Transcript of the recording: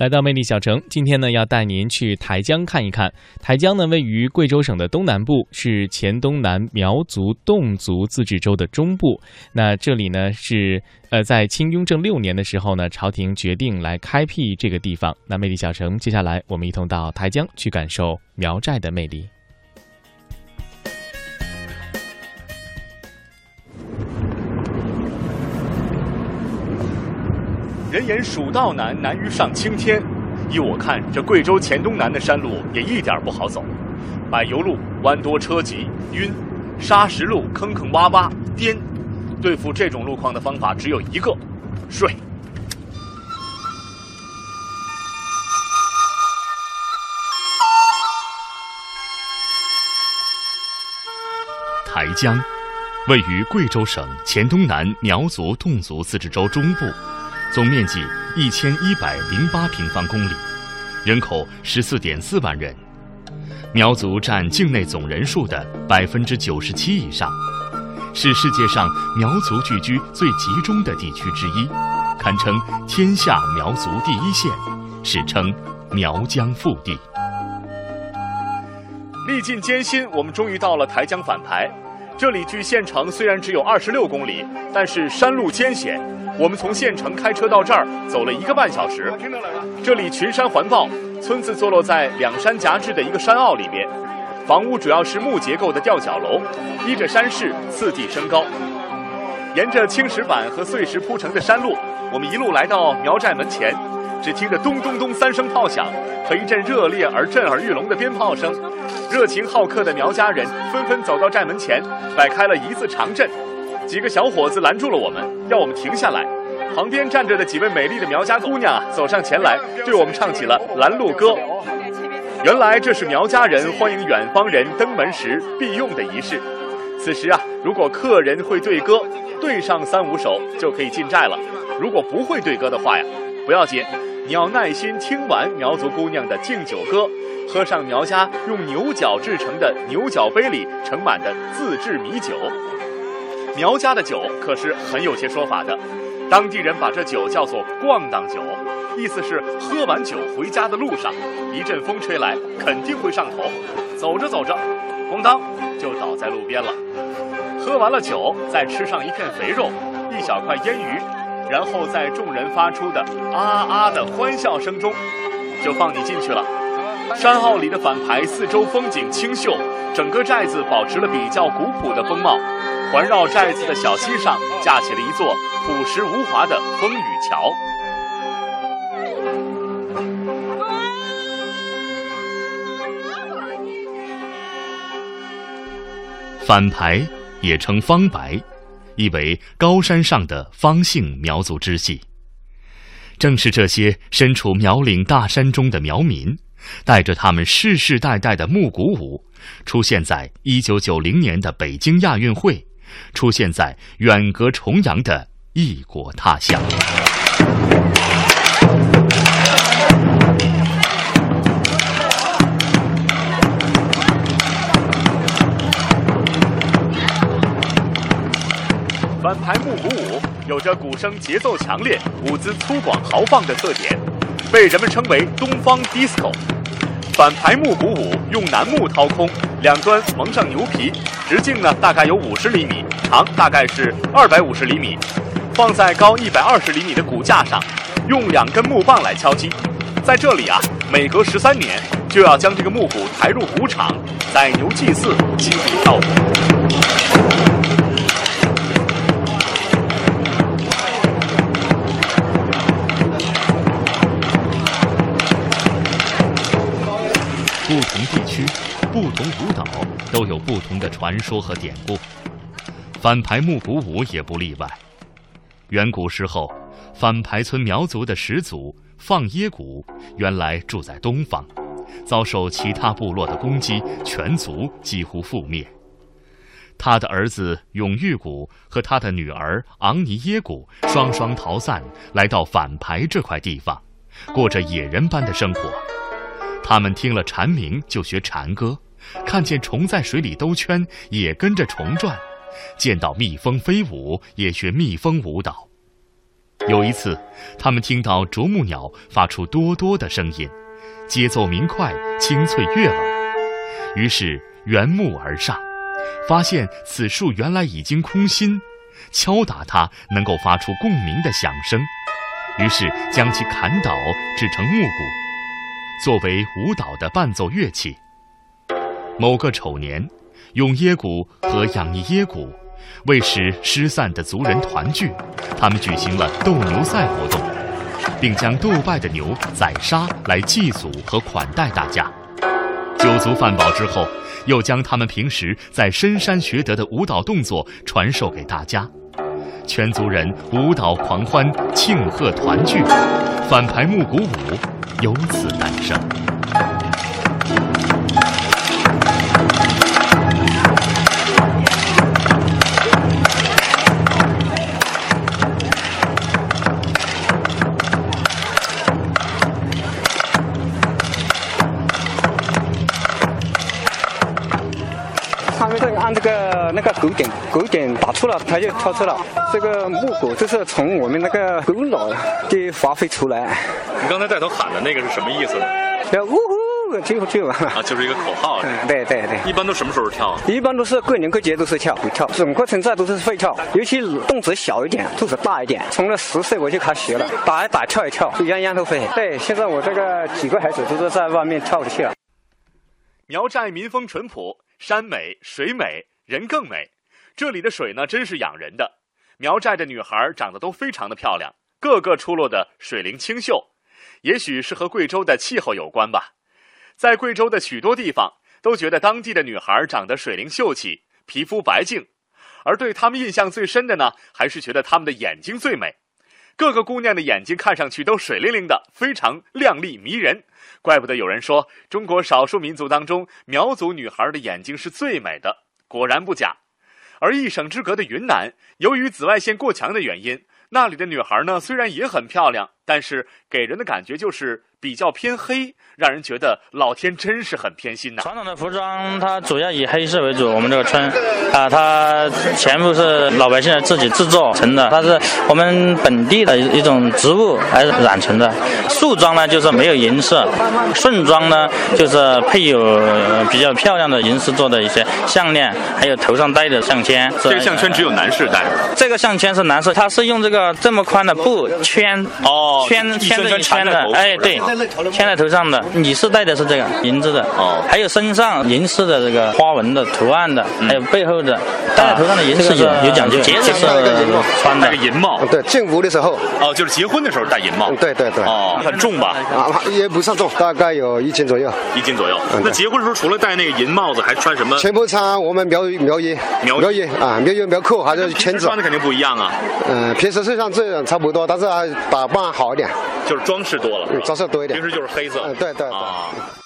来到魅力小城，今天呢要带您去台江看一看。台江呢位于贵州省的东南部，是黔东南苗族侗族自治州的中部。那这里呢是呃在清雍正六年的时候呢，朝廷决定来开辟这个地方。那魅力小城，接下来我们一同到台江去感受苗寨的魅力。人言蜀道难，难于上青天。依我看，这贵州黔东南的山路也一点不好走，柏油路弯多车急晕，沙石路坑坑洼洼颠。对付这种路况的方法只有一个：睡。台江，位于贵州省黔东南苗族侗族自治州中部。总面积一千一百零八平方公里，人口十四点四万人，苗族占境内总人数的百分之九十七以上，是世界上苗族聚居最集中的地区之一，堪称天下苗族第一县，史称苗疆腹地。历尽艰辛，我们终于到了台江反排。这里距县城虽然只有二十六公里，但是山路艰险。我们从县城开车到这儿，走了一个半小时。这里群山环抱，村子坐落在两山夹峙的一个山坳里面，房屋主要是木结构的吊脚楼，依着山势次第升高。沿着青石板和碎石铺成的山路，我们一路来到苗寨门前，只听着咚咚咚三声炮响和一阵热烈而震耳欲聋的鞭炮声，热情好客的苗家人纷纷走到寨门前，摆开了一字长阵。几个小伙子拦住了我们，要我们停下来。旁边站着的几位美丽的苗家姑娘啊，走上前来，对我们唱起了拦路歌。原来这是苗家人欢迎远方人登门时必用的仪式。此时啊，如果客人会对歌，对上三五首就可以进寨了。如果不会对歌的话呀，不要紧，你要耐心听完苗族姑娘的敬酒歌，喝上苗家用牛角制成的牛角杯里盛满的自制米酒。苗家的酒可是很有些说法的，当地人把这酒叫做“咣当酒”，意思是喝完酒回家的路上，一阵风吹来肯定会上头，走着走着，咣当就倒在路边了。喝完了酒，再吃上一片肥肉，一小块腌鱼，然后在众人发出的啊啊的欢笑声中，就放你进去了。山坳里的反排四周风景清秀，整个寨子保持了比较古朴的风貌。环绕寨子的小溪上架起了一座朴实无华的风雨桥。反排也称方白，意为高山上的方姓苗族支系。正是这些身处苗岭大山中的苗民，带着他们世世代代的木鼓舞，出现在一九九零年的北京亚运会。出现在远隔重洋的异国他乡。反排木鼓舞有着鼓声节奏强烈、舞姿粗犷豪放的特点，被人们称为“东方 disco”。反排木鼓舞用楠木掏空，两端蒙上牛皮，直径呢大概有五十厘米，长大概是二百五十厘米，放在高一百二十厘米的骨架上，用两根木棒来敲击。在这里啊，每隔十三年就要将这个木鼓抬入鼓场，宰牛祭祀，祭舞跳舞。同舞蹈都有不同的传说和典故，反排木鼓舞也不例外。远古时候，反排村苗族的始祖放耶古原来住在东方，遭受其他部落的攻击，全族几乎覆灭。他的儿子永玉古和他的女儿昂尼耶古双双逃散，来到反排这块地方，过着野人般的生活。他们听了蝉鸣就学蝉歌，看见虫在水里兜圈也跟着虫转，见到蜜蜂飞舞也学蜜蜂舞蹈。有一次，他们听到啄木鸟发出哆哆的声音，节奏明快，清脆悦耳，于是缘木而上，发现此树原来已经空心，敲打它能够发出共鸣的响声，于是将其砍倒，制成木鼓，作为舞蹈的伴奏乐器。某个丑年，用耶鼓和养一耶鼓。为使失散的族人团聚，他们举行了斗牛赛活动，并将斗败的牛宰杀来祭祖和款待大家。酒足饭饱之后，又将他们平时在深山学得的舞蹈动作传授给大家。全族人舞蹈狂欢，庆贺团聚，反排木鼓舞由此诞生。那个狗点，狗点打错了，它就跳出了。这个木狗就是从我们那个狗脑的发挥出来。你刚才带头喊的那个是什么意思呢？要呜呼，就就啊，就是一个口号。对对对。一般都什么时候跳？一般都是过年过节都是跳，会跳。整个村寨都是会跳，尤其动子小一点，肚子大一点。从了十岁我就开始学了，打一打，跳一跳，样样都会。对，现在我这个几个孩子都是在外面跳着去了。苗寨民风淳朴。山美水美人更美，这里的水呢真是养人的。苗寨的女孩长得都非常的漂亮，个个出落的水灵清秀，也许是和贵州的气候有关吧。在贵州的许多地方都觉得当地的女孩长得水灵秀气，皮肤白净，而对她们印象最深的呢，还是觉得她们的眼睛最美。各个姑娘的眼睛看上去都水灵灵的，非常亮丽迷人。怪不得有人说，中国少数民族当中，苗族女孩的眼睛是最美的。果然不假。而一省之隔的云南，由于紫外线过强的原因，那里的女孩呢，虽然也很漂亮，但是给人的感觉就是。比较偏黑，让人觉得老天真是很偏心呐。传统的服装它主要以黑色为主，我们这个村啊，它全部是老百姓自己制作成的，它是我们本地的一种植物来染成的。素装呢就是没有银色，顺装呢就是配有比较漂亮的银饰做的一些项链，还有头上戴的项圈。这个项圈只有男士戴。这个项圈是男士，它是用这个这么宽的布圈哦，圈圈着一圈的，哎，对。圈在头上的，女士戴的是这个银子的哦，还有身上银饰的这个花纹的图案的，还有背后的戴在头上的银饰有有讲究，节日是穿那个银帽，对，进屋的时候哦，就是结婚的时候戴银帽，对对对，哦，很重吧？啊，也不算重，大概有一斤左右，一斤左右。那结婚的时候除了戴那个银帽子，还穿什么？全部穿我们苗苗衣，苗衣啊，苗衣苗裤还是裙子，穿的肯定不一样啊。嗯，平时身上这样差不多，但是打扮好一点，就是装饰多了，装饰多一点。平时就是黑色，对对对。